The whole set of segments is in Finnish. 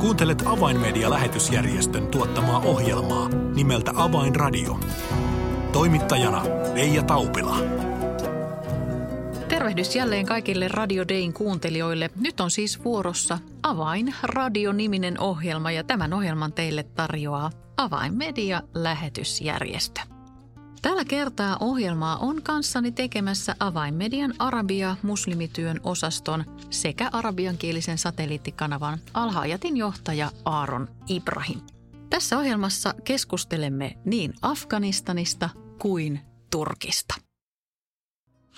Kuuntelet Avainmedia-lähetysjärjestön tuottamaa ohjelmaa nimeltä Avainradio. Toimittajana Leija Taupila. Tervehdys jälleen kaikille Radio Dayn kuuntelijoille. Nyt on siis vuorossa Avain Radio-niminen ohjelma ja tämän ohjelman teille tarjoaa Avainmedia-lähetysjärjestö. Tällä kertaa ohjelmaa on kanssani tekemässä Avainmedian Arabia muslimityön osaston sekä arabiankielisen satelliittikanavan Alhaajatin johtaja Aaron Ibrahim. Tässä ohjelmassa keskustelemme niin Afganistanista kuin Turkista.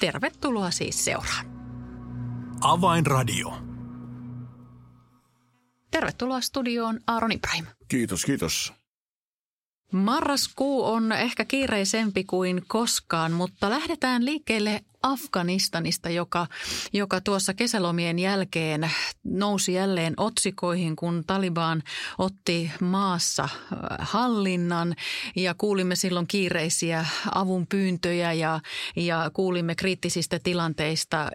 Tervetuloa siis seuraan. Avainradio. Tervetuloa studioon Aaron Ibrahim. Kiitos, kiitos. Marraskuu on ehkä kiireisempi kuin koskaan, mutta lähdetään liikkeelle Afganistanista, joka, joka tuossa kesälomien jälkeen nousi jälleen otsikoihin, kun Taliban otti maassa äh, hallinnan. Ja kuulimme silloin kiireisiä avunpyyntöjä ja, ja kuulimme kriittisistä tilanteista äh,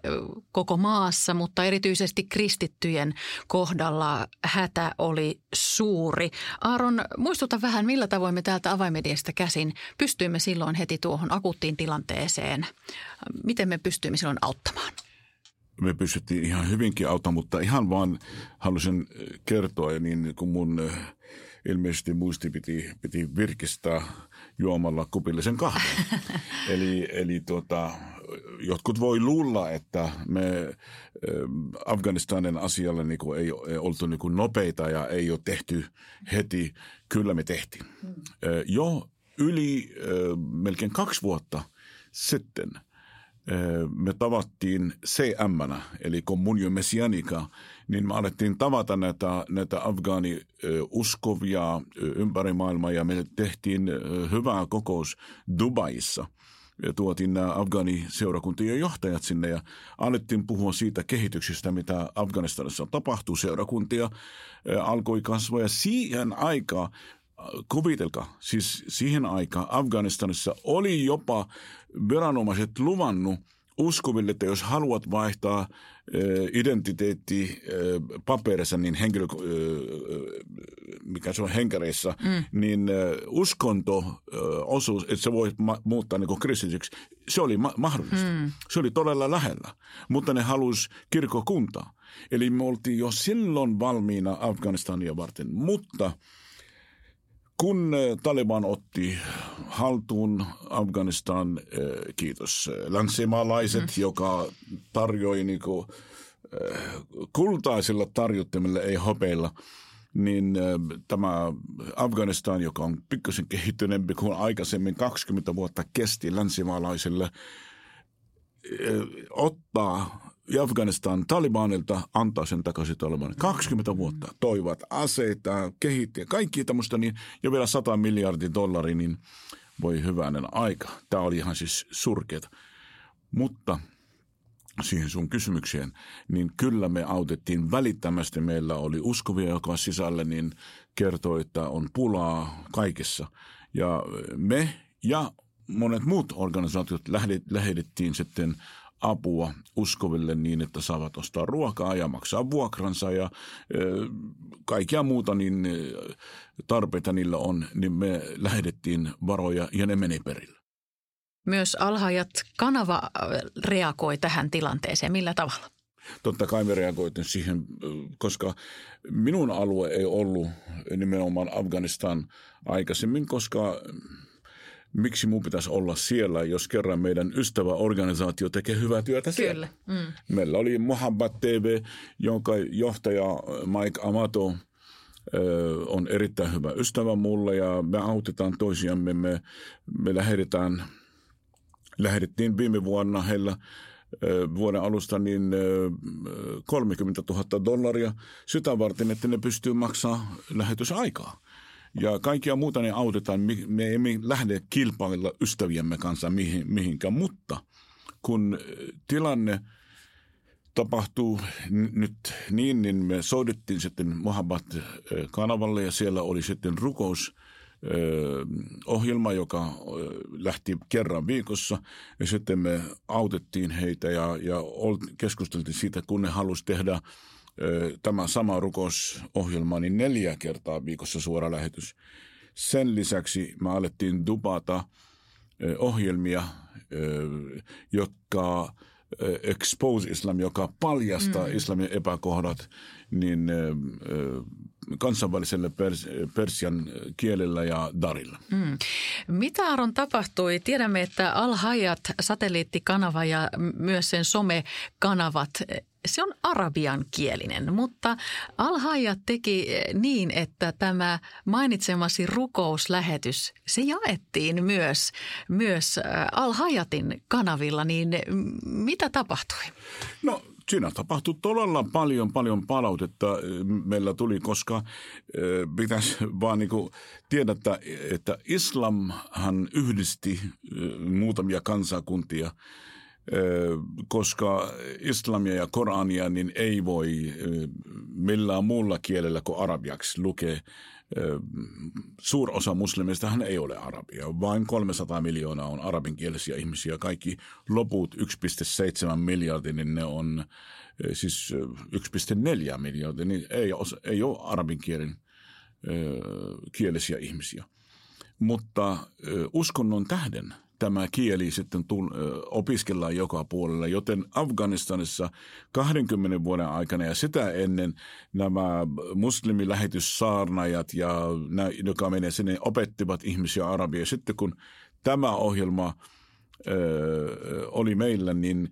koko maassa, mutta erityisesti kristittyjen kohdalla hätä oli suuri. Aaron, muistuta vähän, millä tavoin me täältä avaimediasta käsin pystyimme silloin heti tuohon akuuttiin tilanteeseen miten me pystyimme silloin auttamaan? Me pystyttiin ihan hyvinkin auttamaan, mutta ihan vaan halusin kertoa, niin kun mun äh, ilmeisesti muisti piti, piti virkistää juomalla kupillisen kahvin. eli eli tuota, jotkut voi luulla, että me äh, Afganistanin asialle niin kuin ei, ei oltu niin kuin nopeita ja ei ole tehty heti. Kyllä me tehtiin. Hmm. Jo yli melkein kaksi vuotta sitten – me tavattiin cm eli Communio Messianica, niin me alettiin tavata näitä, näitä afgaani uskovia ympäri maailmaa ja me tehtiin hyvää kokous Dubaissa – ja tuotiin nämä Afgaani-seurakuntien johtajat sinne ja alettiin puhua siitä kehityksestä, mitä Afganistanissa tapahtuu. Seurakuntia alkoi kasvaa ja siihen aikaan kuvitelkaa, siis siihen aikaan Afganistanissa oli jopa viranomaiset luvannut uskoville, että jos haluat vaihtaa identiteetti paperissa, niin henkilö, mikä se on henkäreissä, mm. niin uskonto-osuus, että se voi muuttaa niin kristityksi, se oli ma- mahdollista. Mm. Se oli todella lähellä, mutta ne halusi kirkokuntaa. Eli me oltiin jo silloin valmiina Afganistania varten, mutta – kun eh, Taliban otti haltuun Afganistan, eh, kiitos eh, länsimaalaiset, mm. joka tarjoi niin kuin, kultaisilla tarjottimilla, ei hopeilla, niin tämä Afganistan, joka on pikkusen kehittyneempi kuin aikaisemmin, 20 vuotta kesti länsimaalaisille, ottaa ja Afganistan Talibanilta antaa sen takaisin Taliban. 20 vuotta toivat aseita, kehitti kaikki tämmöistä, niin, ja vielä 100 miljardin dollaria, niin voi hyvänen aika. Tämä oli ihan siis surkeata. Mutta siihen sun kysymykseen, niin kyllä me autettiin välittömästi. Meillä oli uskovia, joka sisällä niin kertoi, että on pulaa kaikessa. Ja me ja monet muut organisaatiot lähetettiin sitten apua uskoville niin, että saavat ostaa ruokaa ja maksaa vuokransa ja kaikkia muuta niin tarpeita niillä on, niin me lähetettiin varoja ja ne meni perille. Myös Alhaajat kanava reagoi tähän tilanteeseen. Millä tavalla? Totta kai me reagoitin siihen, koska minun alue ei ollut nimenomaan Afganistan aikaisemmin, koska miksi mun pitäisi olla siellä, jos kerran meidän ystäväorganisaatio tekee hyvää työtä siellä. Kyllä. Mm. Meillä oli Mohammed TV, jonka johtaja Mike Amato on erittäin hyvä ystävä mulle ja me autetaan toisiamme. Me, me lähetetään, lähetettiin viime vuonna heillä vuoden alusta niin 30 000 dollaria sitä varten, että ne pystyy maksamaan lähetysaikaa. Ja kaikkia muuta ne autetaan. Me emme lähde kilpailla ystäviemme kanssa mihin, mihinkään, mutta kun tilanne tapahtuu nyt niin, niin me soitettiin sitten Mohammed-kanavalle ja siellä oli sitten rukous ohjelma, joka lähti kerran viikossa ja sitten me autettiin heitä ja, ja keskusteltiin siitä, kun ne halusi tehdä tämä sama rukousohjelma, niin neljä kertaa viikossa suora lähetys. Sen lisäksi me alettiin dupata ohjelmia, jotka expose islam, joka paljastaa mm. islamin epäkohdat, niin kansainväliselle pers- persian kielellä ja darilla. Mm. Mitä Aron tapahtui? Tiedämme, että Al-Hayat satelliittikanava ja myös sen somekanavat se on arabiankielinen, mutta al teki niin, että tämä mainitsemasi rukouslähetys, se jaettiin myös, myös Al-Hayatin kanavilla, niin mitä tapahtui? No siinä tapahtui todella paljon, paljon palautetta meillä tuli, koska pitäisi vaan niin tiedä, että islamhan yhdisti muutamia kansakuntia – koska islamia ja Korania niin ei voi millään muulla kielellä kuin arabiaksi lukea. Suurosa muslimistahan ei ole arabia. Vain 300 miljoonaa on arabinkielisiä ihmisiä. Kaikki loput 1,7 miljardia, niin ne on siis 1,4 miljardia, niin ei, ei ole arabinkielen kielisiä ihmisiä. Mutta uskonnon tähden – tämä kieli sitten opiskellaan joka puolella, joten Afganistanissa 20 vuoden aikana ja sitä ennen nämä muslimilähetyssaarnajat ja nämä, joka menee sinne, opettivat ihmisiä arabia. Sitten kun tämä ohjelma ö, oli meillä, niin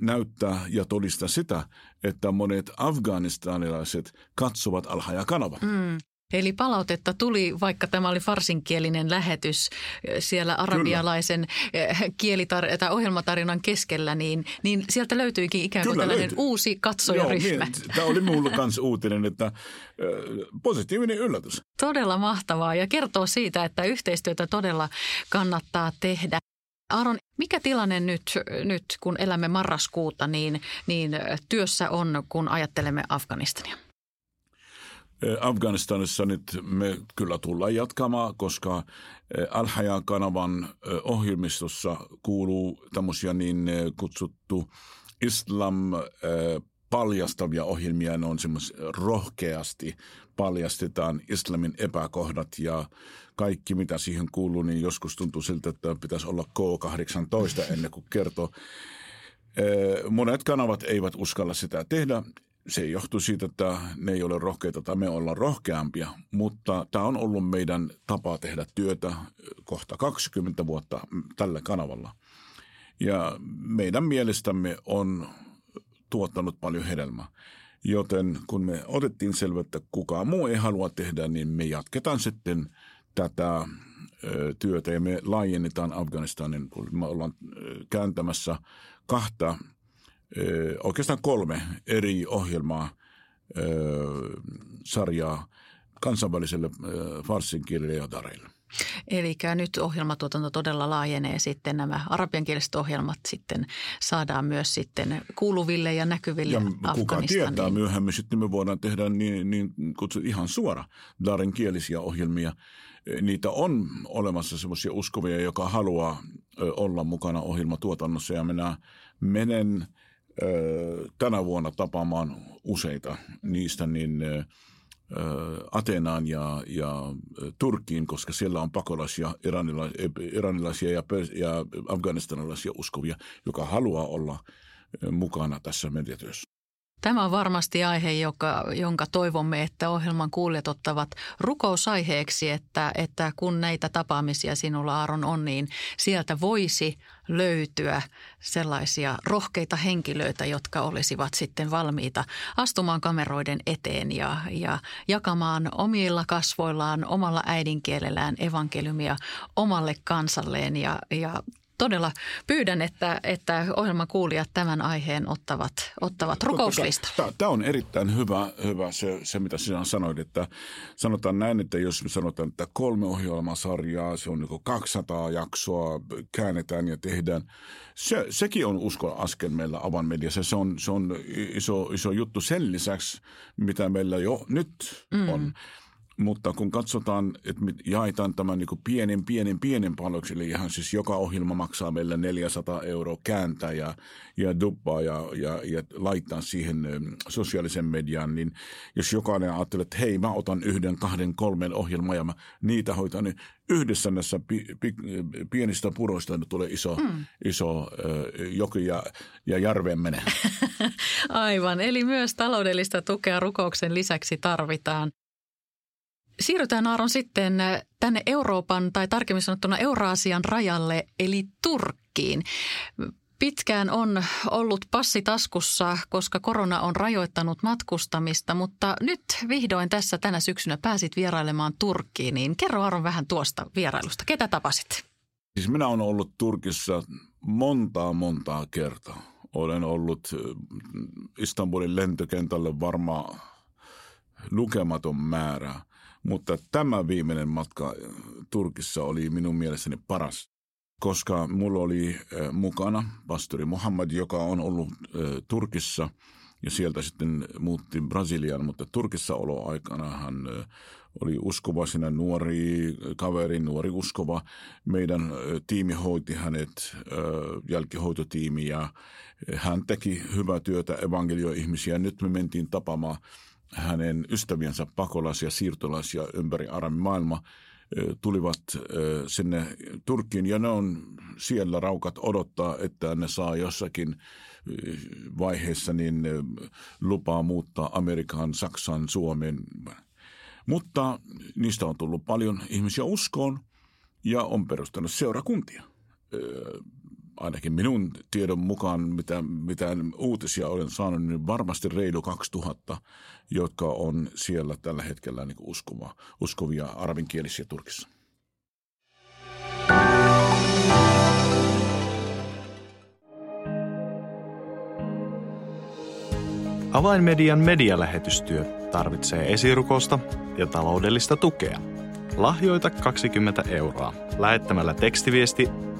näyttää ja todistaa sitä, että monet afganistanilaiset katsovat alhaja kanava. Mm. Eli palautetta tuli, vaikka tämä oli farsinkielinen lähetys siellä arabialaisen kielitar- tai ohjelmatarinan keskellä, niin, niin sieltä löytyikin ikään kuin Kyllä tällainen löytyi. uusi katsojaryhmä. Joo, niin, tämä oli minulle myös uutinen, että positiivinen yllätys. Todella mahtavaa ja kertoo siitä, että yhteistyötä todella kannattaa tehdä. Aaron, mikä tilanne nyt, nyt kun elämme marraskuuta, niin, niin työssä on, kun ajattelemme Afganistania? Afganistanissa nyt me kyllä tullaan jatkamaan, koska al kanavan ohjelmistossa kuuluu tämmöisiä niin kutsuttu islam paljastavia ohjelmia, ne on semmoisia rohkeasti paljastetaan islamin epäkohdat ja kaikki mitä siihen kuuluu, niin joskus tuntuu siltä, että pitäisi olla K18 ennen kuin kertoo. Monet kanavat eivät uskalla sitä tehdä se johtuu siitä, että ne ei ole rohkeita tai me ollaan rohkeampia, mutta tämä on ollut meidän tapa tehdä työtä kohta 20 vuotta tällä kanavalla. Ja meidän mielestämme on tuottanut paljon hedelmää. Joten kun me otettiin selvä, että kukaan muu ei halua tehdä, niin me jatketaan sitten tätä työtä ja me laajennetaan Afganistanin. Me ollaan kääntämässä kahta oikeastaan kolme eri ohjelmaa, sarjaa kansainväliselle farsin kielelle ja dareille. Eli nyt ohjelmatuotanto todella laajenee sitten nämä arabiankieliset ohjelmat sitten saadaan myös sitten kuuluville ja näkyville ja kuka tietää myöhemmin sitten me voidaan tehdä niin, niin kutsu, ihan suora Darin kielisiä ohjelmia. Niitä on olemassa semmoisia uskovia, joka haluaa olla mukana ohjelmatuotannossa ja minä menen – tänä vuonna tapaamaan useita niistä, niin Atenaan ja, ja Turkkiin, koska siellä on pakolaisia, iranilaisia, iranilaisia ja, ja afganistanilaisia uskovia, joka haluaa olla mukana tässä mediatyössä. Tämä on varmasti aihe, joka, jonka toivomme, että ohjelman kuulijat ottavat rukousaiheeksi, että, että kun näitä tapaamisia sinulla Aaron on, niin sieltä voisi löytyä sellaisia rohkeita henkilöitä, jotka olisivat sitten valmiita astumaan kameroiden eteen ja, ja jakamaan omilla kasvoillaan, omalla äidinkielellään evankeliumia omalle kansalleen ja, ja todella pyydän, että, että ohjelman kuulijat tämän aiheen ottavat, ottavat rukouslistalle. Tämä on erittäin hyvä, hyvä se, se, mitä sinä sanoit, että sanotaan näin, että jos me sanotaan, että kolme ohjelmasarjaa, se on niin 200 jaksoa, käännetään ja tehdään. Se, sekin on uskon askel meillä avanmediassa. Se on, se on iso, iso juttu sen lisäksi, mitä meillä jo nyt mm. Mutta kun katsotaan, että me jaetaan tämän niin pienen, pienen, pienen panoksi, eli ihan siis joka ohjelma maksaa meille 400 euroa kääntää ja, ja duppaa ja, ja, ja laittaa siihen sosiaalisen median, niin jos jokainen ajattelee, että hei, mä otan yhden, kahden, kolmen ohjelman ja mä niitä hoitan, niin yhdessä näissä pi, pi, pienistä puroista tulee iso, hmm. iso ö, joki ja, ja järveen menee. Aivan, eli myös taloudellista tukea rukouksen lisäksi tarvitaan. Siirrytään Aaron sitten tänne Euroopan tai tarkemmin sanottuna Euraasian rajalle eli Turkkiin. Pitkään on ollut passi taskussa, koska korona on rajoittanut matkustamista, mutta nyt vihdoin tässä tänä syksynä pääsit vierailemaan Turkkiin. Niin kerro Aaron vähän tuosta vierailusta. Ketä tapasit? Siis minä olen ollut Turkissa montaa montaa kertaa. Olen ollut Istanbulin lentokentälle varmaan lukematon määrä. Mutta tämä viimeinen matka Turkissa oli minun mielestäni paras, koska mulla oli mukana pastori Muhammad, joka on ollut Turkissa ja sieltä sitten muutti Brasiliaan, mutta Turkissa oloaikana hän oli uskova sinä nuori kaveri, nuori uskova. Meidän tiimi hoiti hänet, jälkihoitotiimi ja hän teki hyvää työtä evankelioihmisiä. Nyt me mentiin tapaamaan hänen ystäviensä pakolaisia, siirtolaisia ympäri maailma tulivat sinne Turkkiin ja ne on siellä raukat odottaa, että ne saa jossakin vaiheessa niin lupaa muuttaa Amerikan, Saksan, Suomen. Mutta niistä on tullut paljon ihmisiä uskoon ja on perustanut seurakuntia ainakin minun tiedon mukaan, mitä, mitä uutisia olen saanut, niin varmasti reilu 2000, jotka on siellä tällä hetkellä niin uskova, uskovia arabinkielisiä Turkissa. Avainmedian medialähetystyö tarvitsee esirukosta ja taloudellista tukea. Lahjoita 20 euroa lähettämällä tekstiviesti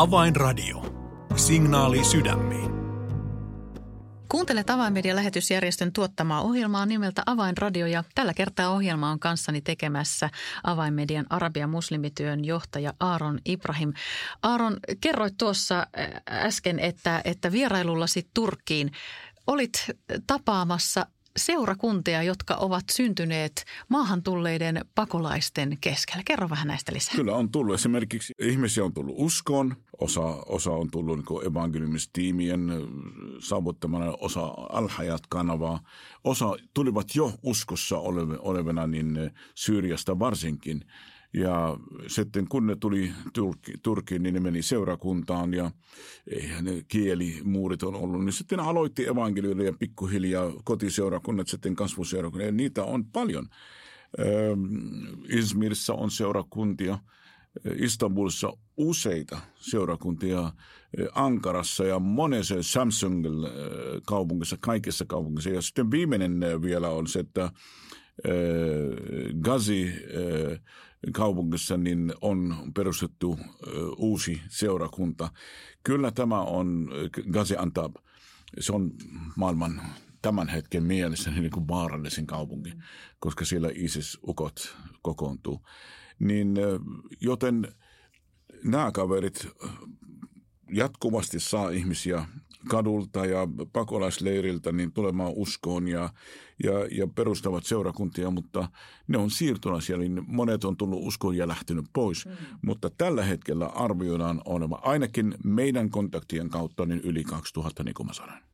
Avainradio. Signaali sydämiin. Kuuntelet Avainmedian lähetysjärjestön tuottamaa ohjelmaa nimeltä Avainradio ja tällä kertaa ohjelma on kanssani tekemässä Avainmedian Arabia muslimityön johtaja Aaron Ibrahim. Aaron, kerroit tuossa äsken, että, että vierailullasi Turkkiin olit tapaamassa seurakuntia, jotka ovat syntyneet maahan tulleiden pakolaisten keskellä. Kerro vähän näistä lisää. Kyllä on tullut. Esimerkiksi ihmisiä on tullut uskoon, osa, osa on tullut niin evankeliumistiimien saavuttamana, osa Alhajat-kanavaa. Osa tulivat jo uskossa olevena niin Syyriasta varsinkin – ja sitten kun ne tuli Turki, Turkiin, niin ne meni seurakuntaan ja eihän ne kielimuurit on ollut. Niin sitten aloitti evankelioida ja pikkuhiljaa kotiseurakunnat, sitten kasvuseurakunnat. Ja niitä on paljon. Izmirissa on seurakuntia. Istanbulissa useita seurakuntia, Ankarassa ja monessa Samsung-kaupungissa, kaikissa kaupungissa. Ja sitten viimeinen vielä on se, että Gazi kaupungissa niin on perustettu uusi seurakunta. Kyllä tämä on Gaziantep, se on maailman tämän hetken mielessä niin kuin vaarallisin kaupunki, koska siellä ISIS-ukot kokoontuu. Niin, joten nämä kaverit jatkuvasti saa ihmisiä kadulta ja pakolaisleiriltä niin tulemaan uskoon ja, ja, ja perustavat seurakuntia, mutta ne on siirtolaisia, niin monet on tullut uskoon ja lähtenyt pois. Mm. Mutta tällä hetkellä arvioidaan olevan ainakin meidän kontaktien kautta niin yli 2000, niin kuin mä sanoin.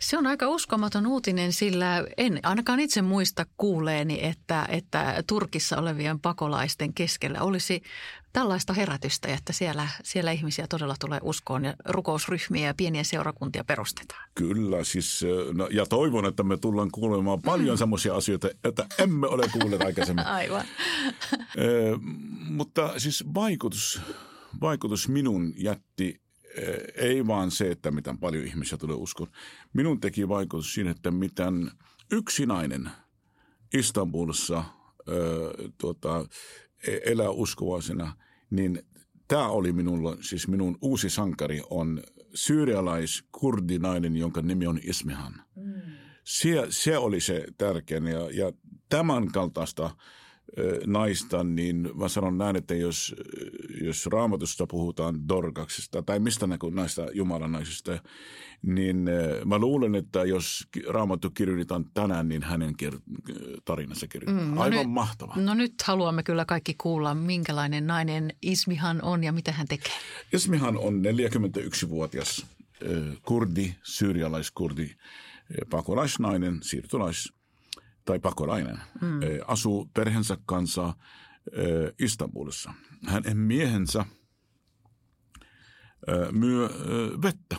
Se on aika uskomaton uutinen, sillä en ainakaan itse muista kuuleeni, että, että Turkissa olevien pakolaisten keskellä olisi tällaista herätystä, että siellä, siellä ihmisiä todella tulee uskoon ja rukousryhmiä ja pieniä seurakuntia perustetaan. Kyllä, siis, no, ja toivon, että me tullaan kuulemaan paljon mm. semmoisia asioita, että emme ole kuulleet aikaisemmin. Aivan. e, mutta siis vaikutus, vaikutus minun jätti ei vaan se, että miten paljon ihmisiä tulee uskoon. Minun teki vaikutus siinä, että miten yksinäinen Istanbulissa tuota, e-, elää uskovaisena, niin tämä oli minulla, siis minun uusi sankari on syyrialais-kurdinainen, jonka nimi on Ismihan. Mm. Se, se oli se tärkeä ja, ja tämän kaltaista naista, niin mä sanon näin, että jos, jos raamatusta puhutaan dorkaksista tai mistä näistä Jumalan naisista, niin mä luulen, että jos raamattu kirjoitetaan tänään, niin hänen tarinansa kirjoitetaan. Mm, no Aivan nyt, mahtava. No nyt haluamme kyllä kaikki kuulla, minkälainen nainen Ismihan on ja mitä hän tekee. Ismihan on 41-vuotias kurdi, syyrialaiskurdi, pakolaisnainen, siirtolais tai pakolainen, mm. asuu perheensä kanssa Istanbulissa. Hänen miehensä myy vettä,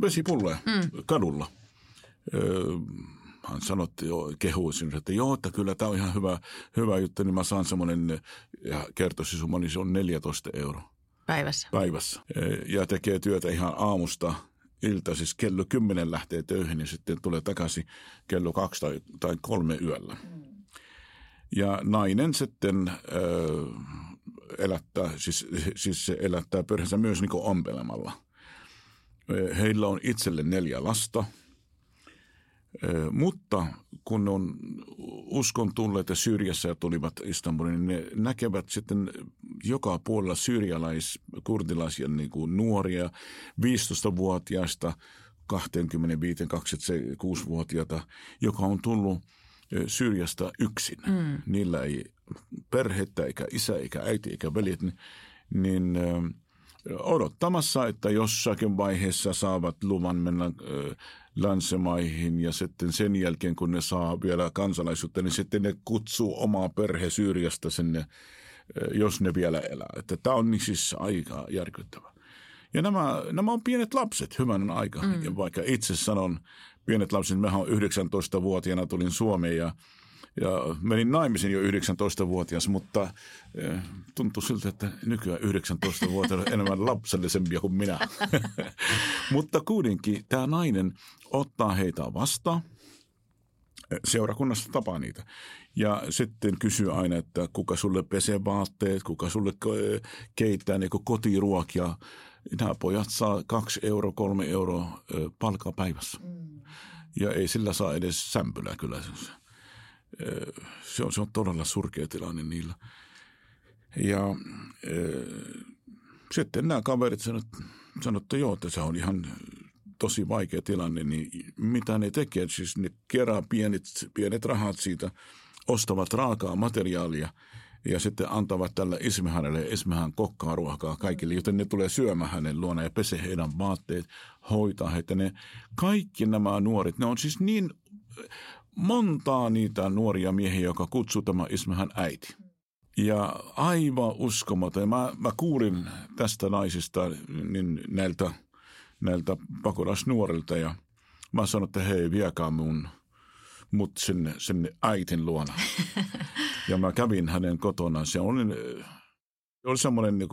vesipulloja mm. kadulla. Hän sanoi, joo, kehuisin, että joo, että kyllä tämä on ihan hyvä, hyvä juttu, niin mä saan semmoinen, ja summa, niin se on 14 euroa. Päivässä. Päivässä. Ja tekee työtä ihan aamusta ilta, siis kello 10 lähtee töihin ja sitten tulee takaisin kello kaksi tai, tai kolme yöllä. Ja nainen sitten äh, elättää, siis, siis se elättää perheensä myös niin ompelemalla. Heillä on itselle neljä lasta – mutta kun on uskon tulleet Syyriassa ja tulivat Istanbuliin, niin ne näkevät sitten joka puolella syyrialais, kurdilaisia niin kuin nuoria, 15-vuotiaista 25-26-vuotiaita, joka on tullut Syyriasta yksin. Mm. Niillä ei perhettä, eikä isä, eikä äiti, eikä veljet, niin, niin odottamassa, että jossakin vaiheessa saavat luvan mennä länsimaihin ja sitten sen jälkeen, kun ne saa vielä kansalaisuutta, niin sitten ne kutsuu omaa perhe Syyriasta sinne, jos ne vielä elää. Että tämä on siis aika järkyttävä. Ja nämä, nämä on pienet lapset, hyvän aika. Mm. Ja vaikka itse sanon, pienet lapset, mehän on 19-vuotiaana tulin Suomeen ja – ja menin naimisiin jo 19-vuotias, mutta eh, tuntui siltä, että nykyään 19-vuotiaat on enemmän lapsellisempia kuin minä. mutta kuitenkin tämä nainen ottaa heitä vastaan. Seurakunnassa tapaa niitä. Ja sitten kysyy aina, että kuka sulle pesee vaatteet, kuka sulle keittää niin kotiruokia. Nämä pojat saa kaksi euro, kolme euroa palkkaa päivässä. Mm. Ja ei sillä saa edes sämpylää kyllä se on, se on todella surkea tilanne niillä. Ja sitten nämä kaverit sanot, että joo, että se on ihan tosi vaikea tilanne, niin mitä ne tekee? Siis ne kerää pienet, pienet rahat siitä, ostavat raakaa materiaalia ja sitten antavat tällä Ismehanelle ja Ismehan kokkaa ruokaa kaikille, joten ne tulee syömään hänen luona ja pese heidän vaatteet, hoitaa heitä. Ne, kaikki nämä nuoret, ne on siis niin montaa niitä nuoria miehiä, joka kutsuu tämä Ismahan äiti. Ja aivan uskomaton. Mä, mä kuulin tästä naisista niin näiltä, näiltä pakolasnuorilta ja mä sanoin, että hei, viekää mun mut sinne, sinne äitin luona. ja mä kävin hänen kotonaan. Se oli, oli semmoinen niin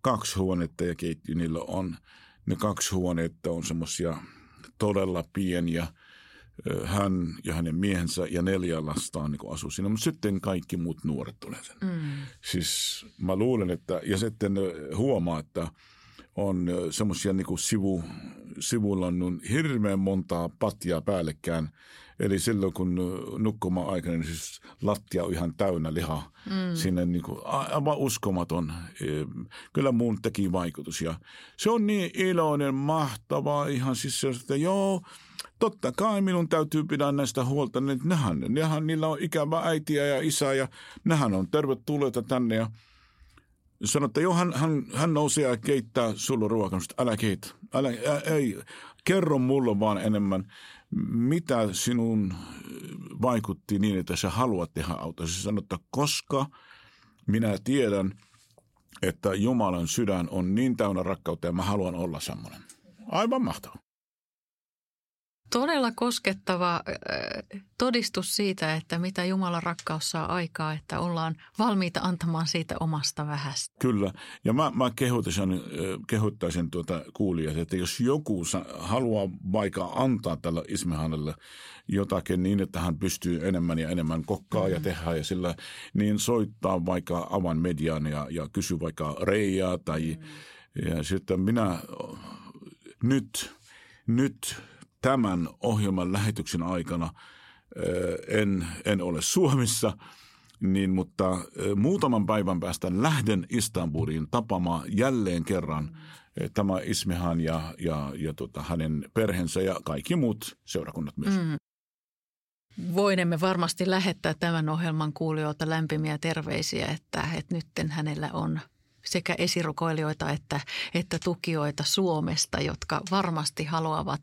kaksi huonetta ja keittiö niillä on. Ne kaksi huonetta on semmoisia todella pieniä – hän ja hänen miehensä ja neljä lastaan niin asuu siinä, mutta sitten kaikki muut nuoret tulee sen. Mm. Siis mä luulen, että, ja sitten huomaa, että on semmoisia niin sivu, sivulla on hirveän montaa patjaa päällekään. Eli silloin kun nukkuma aikana, niin siis lattia on ihan täynnä lihaa. Mm. Sinne niin kuin, aivan uskomaton. Kyllä mun teki vaikutus. Ja se on niin iloinen, mahtavaa ihan siis se, että joo – totta kai minun täytyy pidä näistä huolta. Nehän, nehän, niillä on ikävä äitiä ja isä ja nehän on tervetulleita tänne. Ja sanoi, että joo, hän, hän, hän nousee ja keittää sulle ruokaa. Älä keitä. Älä, ä, ei, kerro mulle vaan enemmän, mitä sinun vaikutti niin, että sä haluat tehdä auto. Se sanoi, että koska minä tiedän, että Jumalan sydän on niin täynnä rakkautta ja mä haluan olla semmoinen. Aivan mahtava todella koskettava todistus siitä, että mitä Jumalan rakkaus saa aikaa, että ollaan valmiita antamaan siitä omasta vähästä. Kyllä, ja mä, mä kehottaisin, kehottaisin tuota kuulijat, että jos joku haluaa vaikka antaa tällä Ismehanelle jotakin niin, että hän pystyy enemmän ja enemmän kokkaa mm. ja tehdä ja sillä, niin soittaa vaikka avan median ja, ja kysy vaikka Reijaa tai mm. ja sitten minä nyt, nyt tämän ohjelman lähetyksen aikana en, en ole Suomessa, niin, mutta muutaman päivän päästä lähden Istanbuliin tapamaan jälleen kerran tämä Ismihan ja, ja, ja tota, hänen perheensä ja kaikki muut seurakunnat myös. Mm. Voinemme varmasti lähettää tämän ohjelman kuulijoilta lämpimiä terveisiä, että, että nytten hänellä on – sekä esirukoilijoita että, että tukijoita Suomesta, jotka varmasti haluavat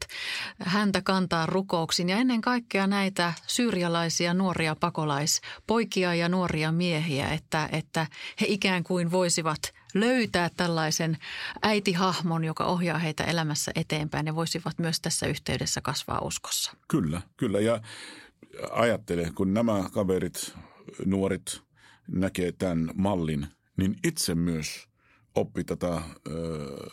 häntä kantaa rukouksiin. Ja ennen kaikkea näitä syyrialaisia nuoria pakolaispoikia ja nuoria miehiä, että, että he ikään kuin voisivat löytää tällaisen äitihahmon, joka ohjaa heitä elämässä eteenpäin ja voisivat myös tässä yhteydessä kasvaa uskossa. Kyllä, kyllä. Ja ajattele, kun nämä kaverit, nuoret näkee tämän mallin – niin itse myös oppi tätä ö,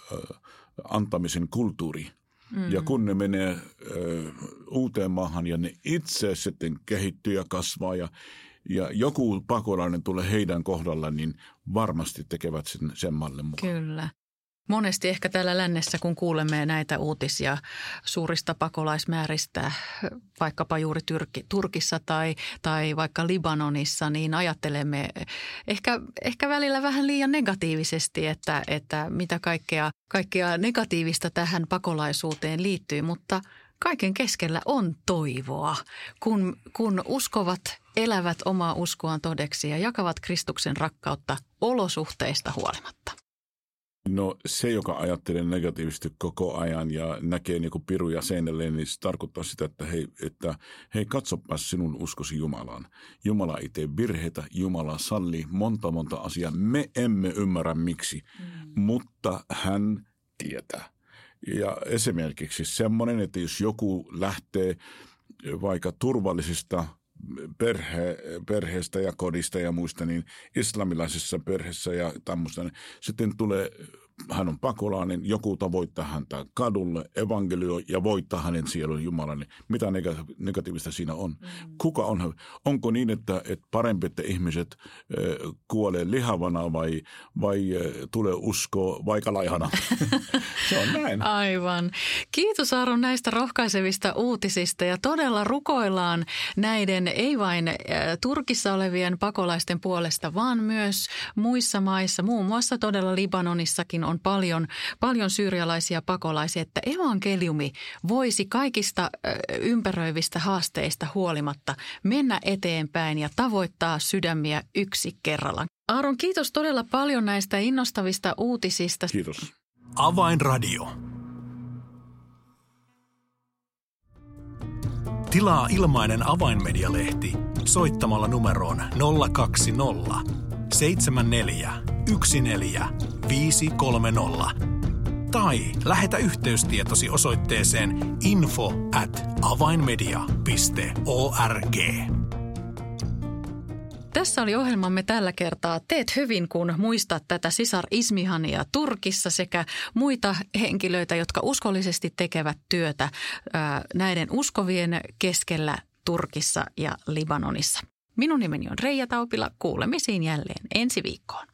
antamisen kulttuuri. Mm. Ja kun ne menee ö, uuteen maahan ja ne itse sitten kehittyy ja kasvaa ja, ja joku pakolainen tulee heidän kohdalla, niin varmasti tekevät sen, sen mallin mukaan. Kyllä. Monesti ehkä täällä lännessä, kun kuulemme näitä uutisia suurista pakolaismääristä, vaikkapa juuri Tyrki, Turkissa tai, tai vaikka Libanonissa, niin ajattelemme ehkä, ehkä välillä vähän liian negatiivisesti, että, että mitä kaikkea, kaikkea negatiivista tähän pakolaisuuteen liittyy, mutta kaiken keskellä on toivoa, kun, kun uskovat elävät omaa uskoaan todeksi ja jakavat Kristuksen rakkautta olosuhteista huolimatta. No se, joka ajattelee negatiivisesti koko ajan ja näkee niin kuin piruja seinälle, niin se tarkoittaa sitä, että hei, että hei katsopas sinun uskosi Jumalaan. Jumala ei tee virheitä, Jumala sallii monta monta asiaa. Me emme ymmärrä miksi, mm. mutta hän tietää. Ja esimerkiksi semmoinen, että jos joku lähtee vaikka turvallisista perhe, perheestä ja kodista ja muista, niin islamilaisessa perheessä ja tämmöistä, niin sitten tulee hän on pakolainen, joku tavoittaa häntä kadulle, evankelio ja voittaa hänen sielun Jumalan. Niin mitä negatiivista siinä on? Mm. Kuka on? Onko niin, että, että parempi, että ihmiset äh, kuolee lihavana vai, vai äh, tulee usko vaikka laihana? Se on näin. Aivan. Kiitos Aaron näistä rohkaisevista uutisista ja todella rukoillaan näiden ei vain äh, Turkissa olevien pakolaisten puolesta, vaan myös muissa maissa, muun muassa todella Libanonissakin on paljon, paljon syyrialaisia pakolaisia, että evankeliumi voisi kaikista ympäröivistä haasteista huolimatta mennä eteenpäin ja tavoittaa sydämiä yksi kerrallaan. Aaron, kiitos todella paljon näistä innostavista uutisista. Kiitos. Avainradio. Tilaa ilmainen avainmedialehti soittamalla numeroon 020 74 530 tai lähetä yhteystietosi osoitteeseen info at avainmedia.org. Tässä oli ohjelmamme tällä kertaa. Teet hyvin, kun muistat tätä Sisar Ismihania Turkissa sekä muita henkilöitä, jotka uskollisesti tekevät työtä näiden uskovien keskellä Turkissa ja Libanonissa. Minun nimeni on Reija Taupila. Kuulemisiin jälleen ensi viikkoon.